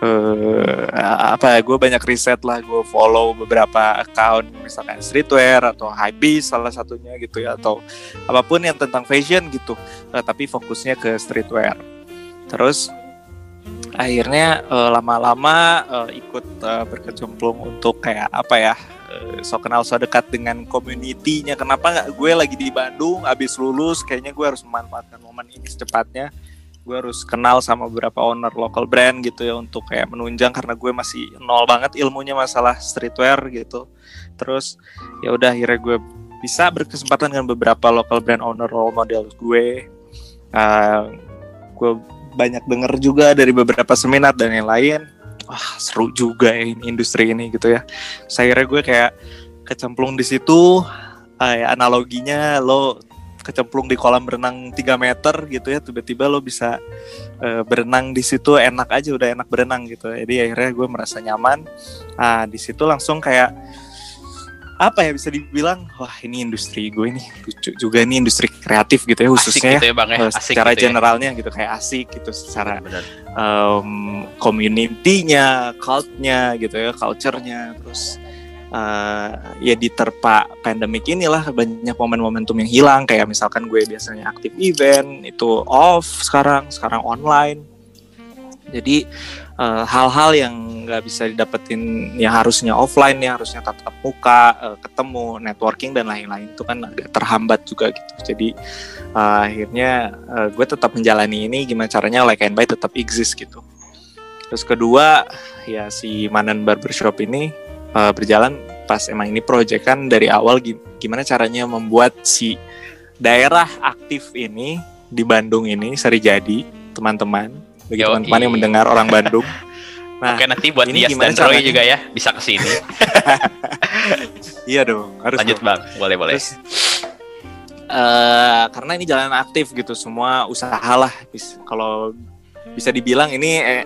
eh apa ya gue banyak riset lah. Gue follow beberapa account misalkan streetwear atau hypebeast salah satunya gitu ya atau apa pun yang tentang fashion gitu. Eh, tapi fokusnya ke streetwear. Terus akhirnya eh, lama-lama eh, ikut eh, berkecemplung untuk kayak apa ya eh, so kenal so dekat dengan community-nya. Kenapa nggak gue lagi di Bandung abis lulus kayaknya gue harus memanfaatkan momen ini secepatnya. Gue harus kenal sama beberapa owner local brand gitu ya untuk kayak menunjang karena gue masih nol banget ilmunya masalah streetwear gitu. Terus ya udah akhirnya gue bisa berkesempatan dengan beberapa local brand owner role model gue. Uh, gue banyak denger juga dari beberapa seminar dan yang lain. Wah seru juga ya ini industri ini gitu ya. Saya gue kayak kecemplung di situ ya, analoginya lo kecemplung di kolam berenang 3 meter gitu ya tiba-tiba lo bisa uh, berenang di situ enak aja udah enak berenang gitu. Jadi akhirnya gue merasa nyaman. Ah di situ langsung kayak apa ya bisa dibilang wah ini industri gue ini lucu juga ini industri kreatif gitu ya khususnya asik gitu ya bang ya uh, asik secara gitu ya. generalnya gitu kayak asik gitu secara Benar. um, community-nya, cult-nya gitu ya, culture-nya, terus uh, ya diterpa pandemik inilah banyak momen-momentum yang hilang kayak misalkan gue biasanya aktif event itu off sekarang, sekarang online. Jadi uh, hal-hal yang nggak bisa didapetin yang harusnya offline ya harusnya tatap muka, uh, ketemu, networking dan lain-lain itu kan agak terhambat juga gitu. Jadi uh, akhirnya uh, gue tetap menjalani ini gimana caranya like and buy tetap exist gitu. Terus kedua ya si Manan Barbershop ini uh, berjalan pas emang ini proyek kan dari awal gi- gimana caranya membuat si daerah aktif ini di Bandung ini Sarijadi teman-teman bagi teman-teman yang mendengar orang Bandung. Nah, Oke nanti buat Dias dan Troy caranya? juga ya bisa ke sini. iya dong, harus Lanjut dong. bang, boleh boleh. Terus eh karena ini jalan aktif gitu, semua usaha lah. Bis- Kalau bisa dibilang ini eh,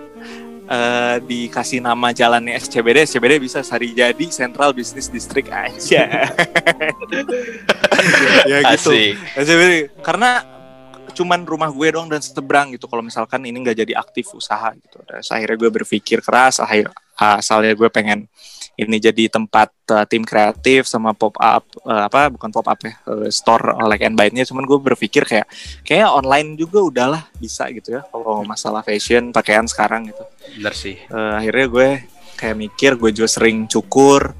eh, dikasih nama jalannya SCBD, SCBD bisa Sarijadi Central Business District aja. ya gitu. Asik. SCBD karena cuman rumah gue dong dan seberang gitu. Kalau misalkan ini nggak jadi aktif usaha gitu. Terus akhirnya gue berpikir keras, akhir asalnya gue pengen ini jadi tempat uh, tim kreatif sama pop up uh, apa bukan pop up ya uh, store like and buy-nya cuman gue berpikir kayak kayak online juga udahlah bisa gitu ya kalau masalah fashion pakaian sekarang gitu Bener sih. Eh, akhirnya gue kayak mikir gue juga sering cukur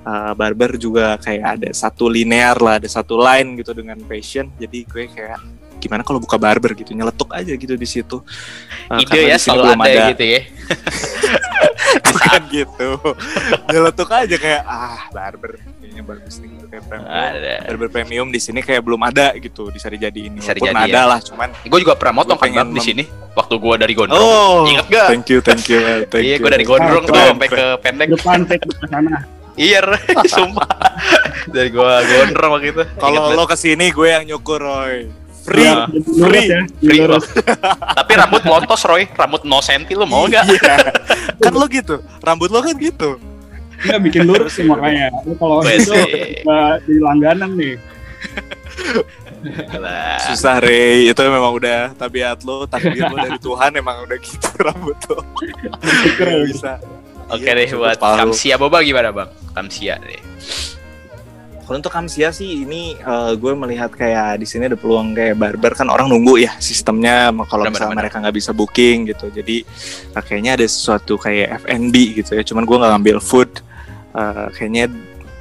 Eh, barber juga kayak ada satu linear lah ada satu line gitu dengan fashion jadi gue kayak gimana kalau buka barber gitu nyeletuk aja gitu di situ Eh, Ide ya selalu belum ada, gitu ya. bukan gitu nyeletuk aja kayak ah barber kayaknya bagus nih gitu kayak premium Ada. barber premium di sini kayak belum ada gitu bisa dijadiin Bisa walaupun ada lah cuman Gue juga pernah motong Gua kan di sini waktu gue dari Gondrong. oh Ingat gak? thank you thank you thank Iya, gue dari Gondrong tuh Keren, sampai ke pendek. Depan take ke sana. Iya, sumpah. dari gue Gondrong waktu itu. kalau lo ke sini gue yang nyukur Roy free Iya. Lurus ya. Free, lurus. Tapi rambut lontos Roy, rambut 0 cm lu mau nggak? Iya. kan lo gitu rambut lo kan gitu Nggak bikin lurus sih makanya. Lu kalau itu jadi langganan nih. Susah Rey itu memang udah tabiat lo takdir lo dari Tuhan emang udah gitu rambut lo bisa Oke Iya, deh buat. Kamsia Boba gimana bang? Kamsia deh. Kalau untuk Kamsia sih ini eh, gue melihat kayak di sini ada peluang kayak barber kan orang nunggu ya sistemnya kalau misalnya mereka nggak bisa booking gitu. Jadi kayaknya ada sesuatu kayak F&B gitu ya cuman gue nggak ngambil food Eh, kayaknya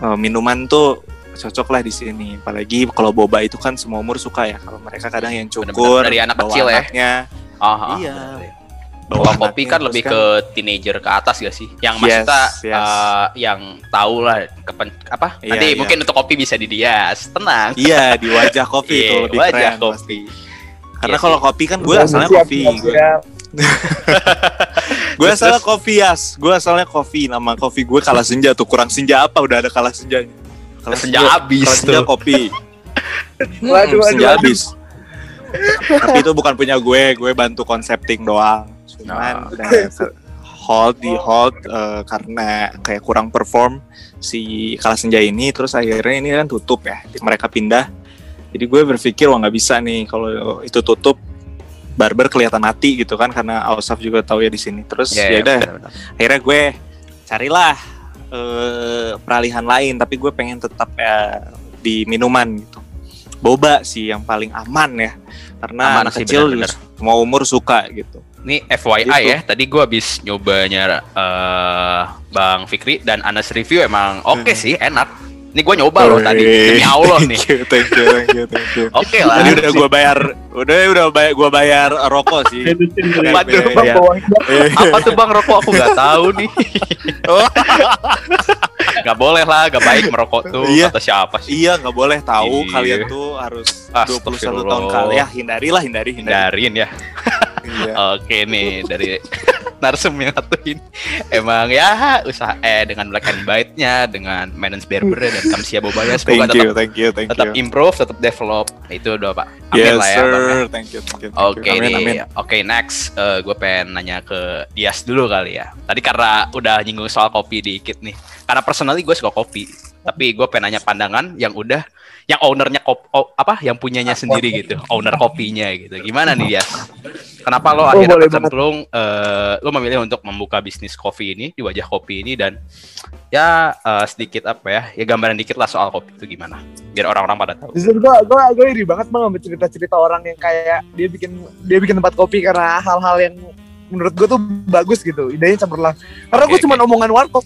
eh, minuman tuh cocok lah di sini. Apalagi kalau boba itu kan semua umur suka ya kalau mereka kadang yang cukur dari anak bawa kecil ya. anaknya, Ah, Iya. Kalau bawa kopi kan lebih ke teenager ke atas gak sih? Yang Yes, maksudnya yes. eh, yang tahu lah kepen, apa? Iya, Nanti iya. mungkin untuk kopi bisa di Dias. Tenang. iya di wajah kopi Iya, itu lebih wajah keren kopi. pasti. karena Iya kalau kopi kan gue asalnya kopi gue asalnya kopi yas gue asalnya kopi nama kopi gue kalah senja tuh kurang senja apa udah ada kalah senjanya kalah Senja habis kalah senja kopi Hmm, Waduh, waduh, senja waduh. habis tapi itu bukan punya gue gue bantu konsepting doang cuman Oh. udah hold di hold eh, karena kayak kurang perform si kalah senja ini terus akhirnya ini kan tutup ya mereka pindah jadi gue berpikir wah nggak bisa nih kalau itu tutup barber kelihatan mati gitu kan karena Ausaf juga tahu ya di sini terus Iya, ya iya, udah benar-benar. akhirnya gue carilah eh, peralihan lain tapi gue pengen tetap ya di minuman gitu boba sih yang paling aman ya karena Aman anak sih, kecil benar-benar. semua umur suka gitu Ini FYI Gitu. ya, tadi gua habis nyobanya eh, Bang Fikri dan Anas review emang oke Hmm. sih, enak. Ini gua nyoba loh tadi, demi Allah nih. Thank you, thank you, thank you, thank you. Oke lah. Tadi udah gua bayar, udah udah bayar, gua bayar rokok sih. Waduh, Iya. Bang. Eh, Apa tuh Bang rokok aku nggak tahu nih. oh, Nggak boleh lah, nggak baik merokok tuh Iya. kata siapa sih? iya nggak boleh tahu Iya. kalian tuh harus 21 Astagfirullah. tahun kali ya hindarilah hindari hindari. Hindarin ya. Iya. Oke nih dari narsum yang satu ini emang ya usaha eh dengan black and white-nya dengan maintenance barber dan Kamsia Bobaya semoga Thank you, tetap thank you, thank tetap you. improve tetap develop itu udah pak amin Yes, lah ya sir. Bang, ya. Thank you, thank you. thank Oke you. Amin, nih, amin. oke next, gue pengen nanya ke Dias dulu kali ya. Tadi karena udah nyinggung soal kopi dikit nih. Karena personally gue suka kopi, tapi gue pengen nanya pandangan yang udah, yang ownernya kop, oh, apa, yang punyanya sendiri gitu, owner kopinya gitu. Gimana nih Dias? Kenapa lo Oh, akhirnya banget. kecemplung, eh, lo memilih untuk membuka bisnis kopi ini di wajah kopi ini dan ya eh, sedikit apa ya, ya gambaran dikit lah soal kopi itu gimana, biar orang-orang pada tahu. Jujur gue gue gue iri banget bang sama cerita-cerita orang yang kayak dia bikin dia bikin tempat kopi karena hal-hal yang menurut gue tuh bagus gitu idenya cemerlang karena gue Oke, cuma omongan warkop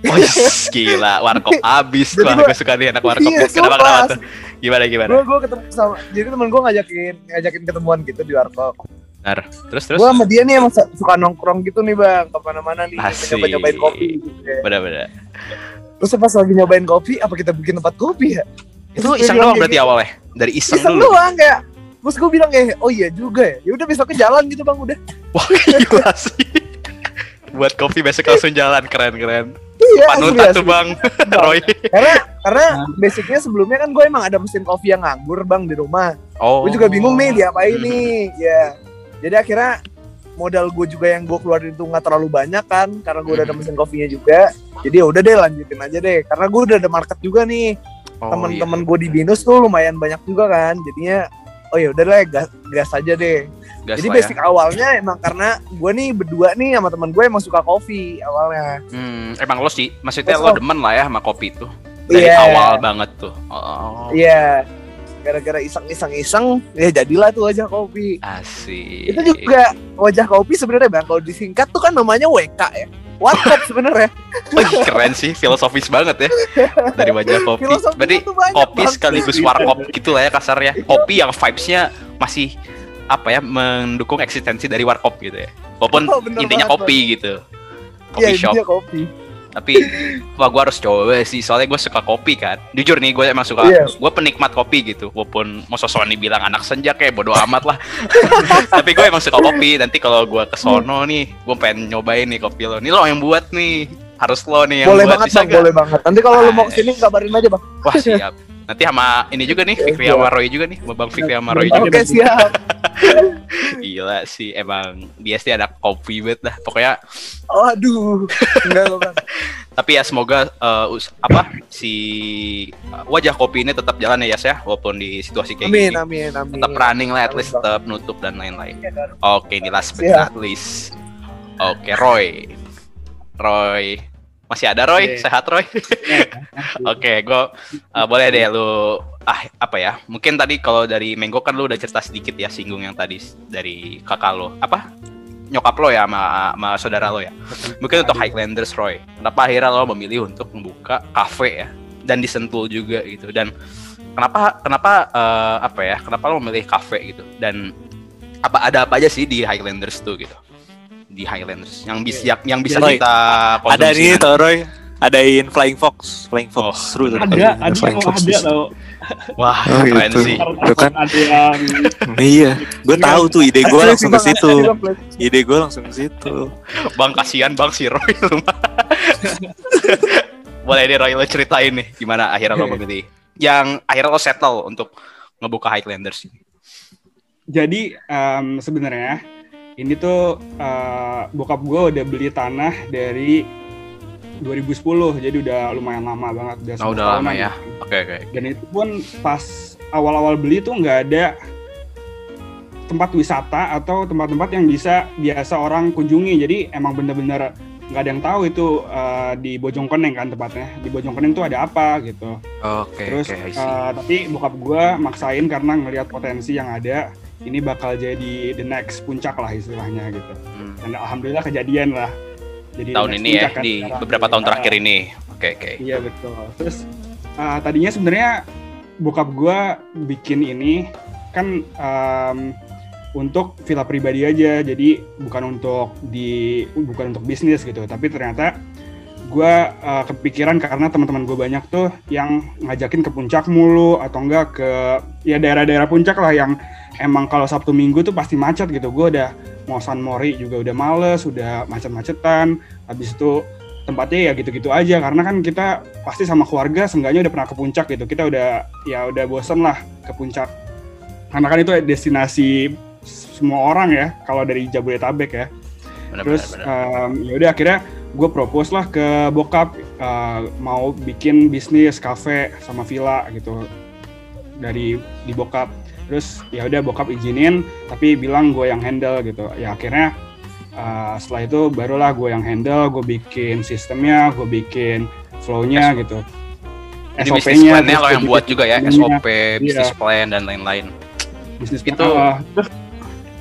Wih, gila, warkop abis gua. gua- Gue suka nih anak warkop. Iya, kenapa kenapa tuh? Gimana gimana? gue gue ketemu sama jadi temen gue ngajakin ngajakin ketemuan gitu di warkop Benar. Terus terus. gue sama dia nih emang su- suka nongkrong gitu nih bang ke mana-mana nih Asik. coba nyobain kopi gitu ya. Benar-benar. terus pas lagi nyobain kopi apa kita bikin tempat kopi ya Itu Terus iseng doang berarti gitu. awalnya. Dari iseng, iseng dulu. doang kayak terus gue bilang kayak oh iya juga ya ya udah besoknya jalan gitu bang udah Wah, gila sih. Buat kopi besok langsung jalan keren-keren. Iya Panutan asli, tuh. Bang Roy. karena karena basicnya sebelumnya kan gue emang ada mesin kopi yang nganggur bang di rumah Oh. gue juga bingung nih diapain Hmm. nih ya jadi akhirnya modal gue juga yang gue keluarin itu nggak terlalu banyak kan karena gue udah ada Hmm. mesin kopinya juga jadi ya udah deh lanjutin aja deh karena gue udah ada market juga nih Oh, temen-temen iya. gue di binus tuh lumayan banyak juga kan jadinya oh ya udah lah gas, gas aja deh Gas jadi lah ya. basic awalnya emang karena gue nih berdua nih sama temen gue emang suka kopi awalnya Hmm, emang lo sih, maksudnya lo lo- demen lah ya sama kopi tuh. Dari Iya. awal banget tuh. Oh. iya gara-gara iseng-iseng-iseng ya jadilah tuh wajah kopi Asik. itu juga wajah kopi sebenarnya bang kalau disingkat tuh kan namanya WK ya warkop sebenarnya Wih, keren sih, filosofis banget ya. Dari wajah kopi. Berarti kopi sekaligus warkop gitu lah ya kasarnya. Kopi yang vibes-nya masih apa ya mendukung eksistensi dari warkop gitu ya. Walaupun Oh, intinya banget, kopi gitu. Iya Kopi shop. dia kopi Tapi wah gue harus coba sih soalnya gue suka kopi kan. Jujur nih gue emang suka. Iya. Gue penikmat kopi gitu. Walaupun mau Sony bilang anak senja kayak bodo amat lah. Tapi gue emang suka kopi. Nanti kalau gue ke sono nih, gue pengen nyobain nih kopi lo. Nih lo yang buat nih. Harus lo nih yang boleh buat banget bisa bang boleh banget nanti kalau lu mau Ah, ke sini kabarin aja bang Wah siap. Nanti sama ini juga nih Fikri Iya. sama Roy juga nih, sama Bang Fikri sama Roy juga. oke siap Gila sih emang dia sih ada kopi banget dah. Pokoknya aduh enggak tapi ya semoga eh, us- apa si uh, wajah kopi ini tetap jalan ya Yas ya walaupun di situasi kayak amin gini. amin amin Tetap running lah at Amin, least Bang. tetap nutup dan lain-lain. Iya? Oke, ini last but not least. Oke, Roy. Roy. Masih ada Roy? Oke. Sehat Roy? Oke, gue boleh deh lu ah apa ya? Mungkin tadi kalau dari Menggo kan lu udah cerita sedikit ya singgung yang tadi dari kakak lo. Apa? Nyokap lo ya sama, sama saudara lo ya. Mungkin untuk Highlanders Roy. Kenapa akhirnya lo memilih untuk membuka cafe ya dan di Sentul juga gitu dan kenapa kenapa eh, apa ya? Kenapa lo memilih cafe gitu dan apa ada apa aja sih di Highlanders tuh gitu? Di Highlanders yang bisa yang bisa Roy, kita konsumsi. Ada nih tau Roy, adain Flying Fox, Flying Fox Oh, seru tuh. ada ada Flying oh, ada tau Wah, Oh, keren gitu. sih. Itu kan. ada yang Iya, gue tahu tuh ide gue langsung ke situ. Ide gue langsung ke situ. Bang kasihan Bang si Roy. Boleh deh Roy lo ceritain nih gimana akhirnya lo memilih yang akhirnya lo settle untuk ngebuka Highlanders ini. jadi em, sebenarnya ini tuh eh, bokap gue udah beli tanah dari 2010 jadi udah lumayan lama banget udah Oh, 10 udah lama ya. Oke oke. dan itu pun pas awal-awal beli tuh nggak ada tempat wisata atau tempat-tempat yang bisa biasa orang kunjungi jadi emang bener-bener nggak ada yang tahu itu eh, di Bojongkoneng kan tempatnya di Bojongkoneng tuh ada apa gitu Oke terus oke. I see. eh, tapi bokap gue maksain karena ngelihat potensi yang ada ini bakal jadi the next puncak lah istilahnya gitu. Hmm. Dan alhamdulillah kejadian lah. Jadi Tahun ini ya kan di beberapa tahun Ah, terakhir ini. Oke oke. Iya betul. Terus uh, tadinya sebenarnya bokap gua bikin ini kan um, untuk villa pribadi aja, jadi bukan untuk di bukan untuk bisnis gitu. Tapi ternyata gua uh, kepikiran karena teman-teman gue banyak tuh yang ngajakin ke puncak mulu atau enggak ke ya daerah-daerah puncak lah yang emang kalau Sabtu Minggu tuh pasti macet gitu. Gue udah mau San Mori juga udah males, udah macet-macetan. Habis itu tempatnya ya gitu-gitu aja karena kan kita pasti sama keluarga seenggaknya udah pernah ke puncak gitu kita udah ya udah bosen lah ke puncak karena kan itu destinasi semua orang ya kalau dari Jabodetabek ya Benar, terus benar, benar. um, ya udah akhirnya gue propose lah ke bokap uh, mau bikin bisnis kafe sama villa gitu dari di bokap. Terus ya udah bokap izinin tapi bilang gue yang handle gitu. Ya akhirnya uh, setelah itu barulah gue yang handle gue bikin sistemnya gue bikin flow-nya gitu. Terus lo yang buat juga ya, SOP, bisnis plan dan lain-lain. bisnis Itu- terus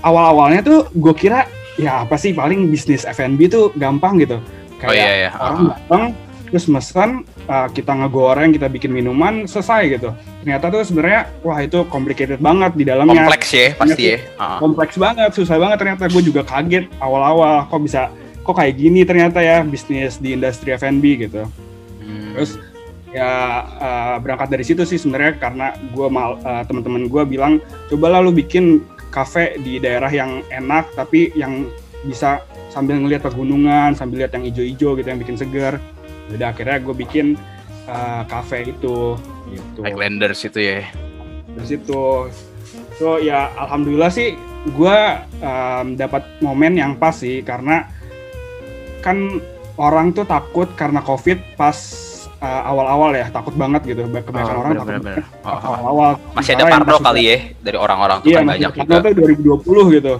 awal-awalnya tuh gue kira ya apa sih paling bisnis F&B tuh gampang gitu Oh iya iya. orang datang terus mesen uh, kita ngegoreng kita bikin minuman selesai gitu ternyata tuh sebenarnya wah itu complicated banget di dalamnya Kompleks ya pasti ya. Ah. kompleks banget susah banget ternyata gue juga kaget awal-awal kok bisa kok kayak gini ternyata ya bisnis di industri F&B gitu Hmm. terus ya uh, berangkat dari situ sih sebenarnya karena gue mal uh, teman-teman gue bilang cobalah lu bikin kafe di daerah yang enak tapi yang bisa sambil ngelihat pegunungan sambil lihat yang hijau-hijau gitu yang bikin segar udah akhirnya gue bikin uh, kafe itu gitu Highlanders itu ya. dari situ so ya alhamdulillah sih gue um, dapat momen yang pas sih karena kan orang tuh takut karena covid pas uh, awal-awal ya takut banget gitu kebanyakan Oh, orang benar, takut benar, banget benar. Oh, oh. awal-awal Masih ada parno kali ya dari orang-orang tuh iya kan banyak juga. tuh 2020 gitu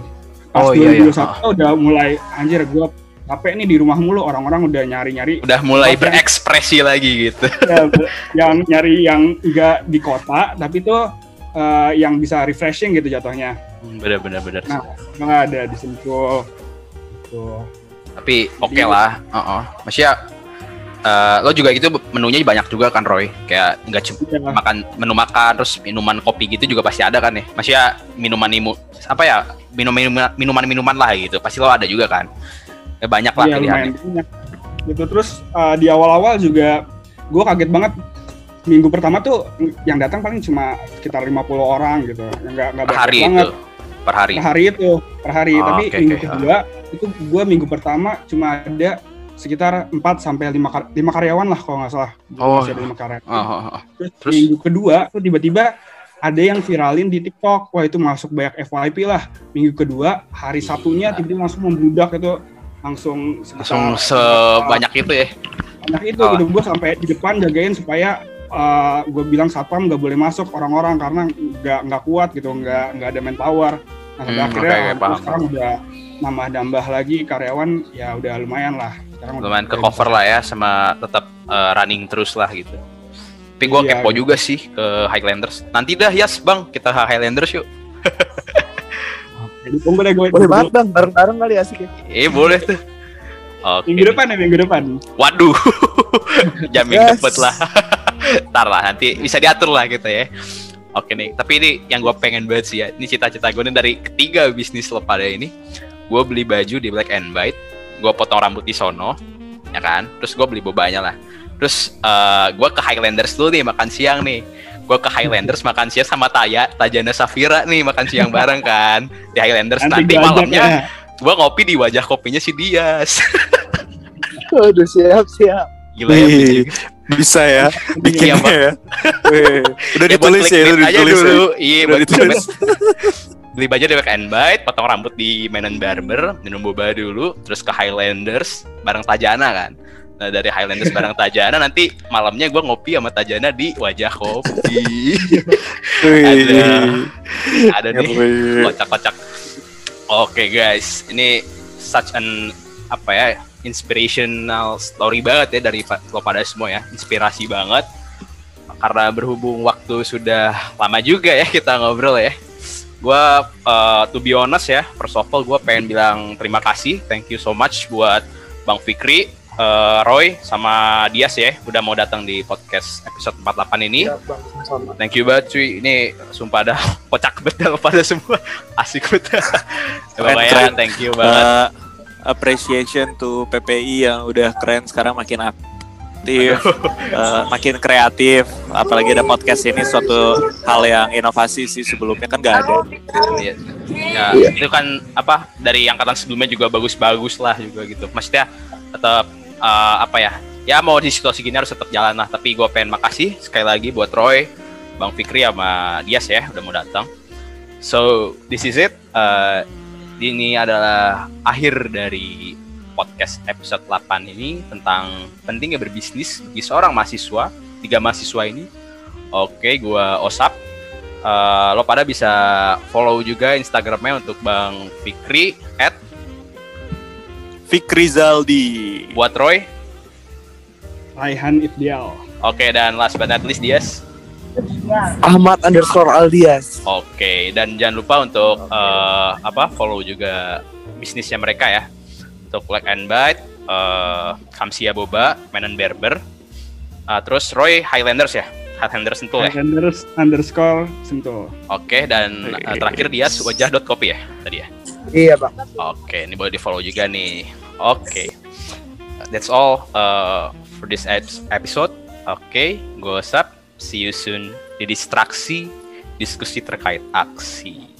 pas Oh, iya, iya. 2021 udah mulai anjir gue capek nih di rumah mulu orang-orang udah nyari-nyari Udah mulai yang- berekspresi lagi gitu. ya, yang nyari yang enggak di kota tapi tuh uh, yang bisa refreshing gitu jatuhnya Bener bener bener. Nah, nggak ada di Sentul. Tuh. Tapi oke lah. Heeh. Maksudnya eh, lo juga gitu menunya banyak juga kan Roy. Kayak nggak cuma Ya, makan menu makan terus minuman kopi gitu juga pasti ada kan ya. Maksudnya minuman imu apa ya minum minuman minuman minuman lah gitu. Pasti lo ada juga kan. Ya, banyak lah iya, pilihannya. Gitu terus uh, di awal-awal juga gue kaget banget minggu pertama tuh yang datang paling cuma sekitar 50 orang gitu. Nggak nggak Per banyak hari banget. itu. Per hari. Per hari itu, per hari. Oh, Tapi oke, minggu oke. kedua itu gue minggu pertama cuma ada sekitar 4 sampai 5 kar 5 karyawan lah kalau nggak salah. Oh. Masih ada 5 karyawan. Oh, oh, oh. Terus, Terus? minggu kedua tuh tiba-tiba ada yang viralin di TikTok. Wah itu masuk banyak FYP lah. Minggu kedua hari Sabtunya Gila. tiba-tiba langsung membludak itu langsung Langsung sebanyak itu ya. banyak itu Oh. gitu gue sampai di depan jagain supaya gue bilang satpam nggak boleh masuk orang-orang karena nggak nggak kuat gitu nggak nggak ada manpower. Nah Hmm, akhirnya paham. sekarang udah nambah-nambah lagi karyawan ya udah lumayan lah. Sekarang lumayan ke cover lah ya sama tetap eh, running terus lah gitu. Tapi gue Iya, kepo gitu. juga sih ke Highlanders. Nanti dah Yas bang kita ke Highlanders yuk. Jadi tunggu deh gue. Boleh banget bang, bareng-bareng kali asik ya. Eh boleh tuh. Oke. Minggu depan ya minggu depan. Waduh. Jamin Yes. dapet lah. Ntar lah nanti bisa diatur lah gitu ya. Oke nih, tapi ini yang gue pengen banget sih ya. Ini cita-cita gue nih dari ketiga bisnis lo pada ini. Gue beli baju di Black and White, gue potong rambut di sono, ya kan? Terus gue beli bobanya lah. Terus eh gue ke Highlanders dulu nih makan siang nih. Gue ke Highlanders makan siang sama Taya, Tajana Safira nih makan siang bareng kan di Highlanders. Nanti, ajak malamnya ya. gue ngopi di wajah kopinya si Dias. Waduh siap siap. Gila ya. Wih, bisa ya bikinnya Iya, Bang. ya. Wih, udah Ya, ditulis ya, udah aja ditulis ya. dulu. Iya, Udah buat ditulis. Beli baju di Back and Bite, potong rambut di Mainan Barber, minum boba dulu, terus ke Highlanders bareng Tajana kan. Nah dari Highlanders bareng Tajana nanti malamnya gue ngopi sama Tajana di wajah kopi. Ada. Ada nih kocak-kocak. Oke guys, ini such an apa ya inspirational story banget ya dari lo pada semua ya, inspirasi banget. Karena berhubung waktu sudah lama juga ya kita ngobrol ya. Gue uh, to be honest ya, first of all gue pengen bilang terima kasih, thank you so much buat Bang Fikri, uh, Roy, sama Dias ya, udah mau datang di podcast episode 48 ini. Iya, Bang, sama. Thank you banget cuy, ini sumpah dah kocak betul pada semua, asik betul. Keren. thank you banget. Uh, appreciation to PPI yang udah keren sekarang makin aktif, uh, makin kreatif. Apalagi ada podcast ini suatu hal yang inovasi sih sebelumnya kan nggak ada. Iya. Ya, itu kan apa dari angkatan sebelumnya juga bagus-bagus lah juga gitu. Maksudnya tetap eh, apa ya? Ya mau di situasi gini harus tetap jalan lah. Tapi gue pengen makasih sekali lagi buat Roy, Bang Fikri sama Dias ya udah mau datang. So this is it. Eh, ini adalah akhir dari podcast episode 8 ini tentang pentingnya berbisnis bagi seorang mahasiswa, tiga mahasiswa ini. Oke, gua Osap. Eh, lo pada bisa follow juga Instagramnya untuk Bang Fikri at Fikri Zaldi. buat Roy. Raihan Ifdial. Oke dan last but not least Dias. Ahmad underscore Aldias. Oke dan jangan lupa untuk eh, apa follow juga bisnisnya mereka ya. Untuk Black and Bite, eh, Kamsia Boba, Menon Berber, eh, terus Roy Highlanders ya, Highlanders Sentul ya. Highlanders underscore Sentul. Oke dan eh, terakhir Dias wajah.kopi ya tadi ya. Iya bang. Oke, ini boleh di follow juga nih. Oke, that's all uh, for this ep- episode. Oke, gue Sap. See you soon di distraksi diskusi terkait aksi.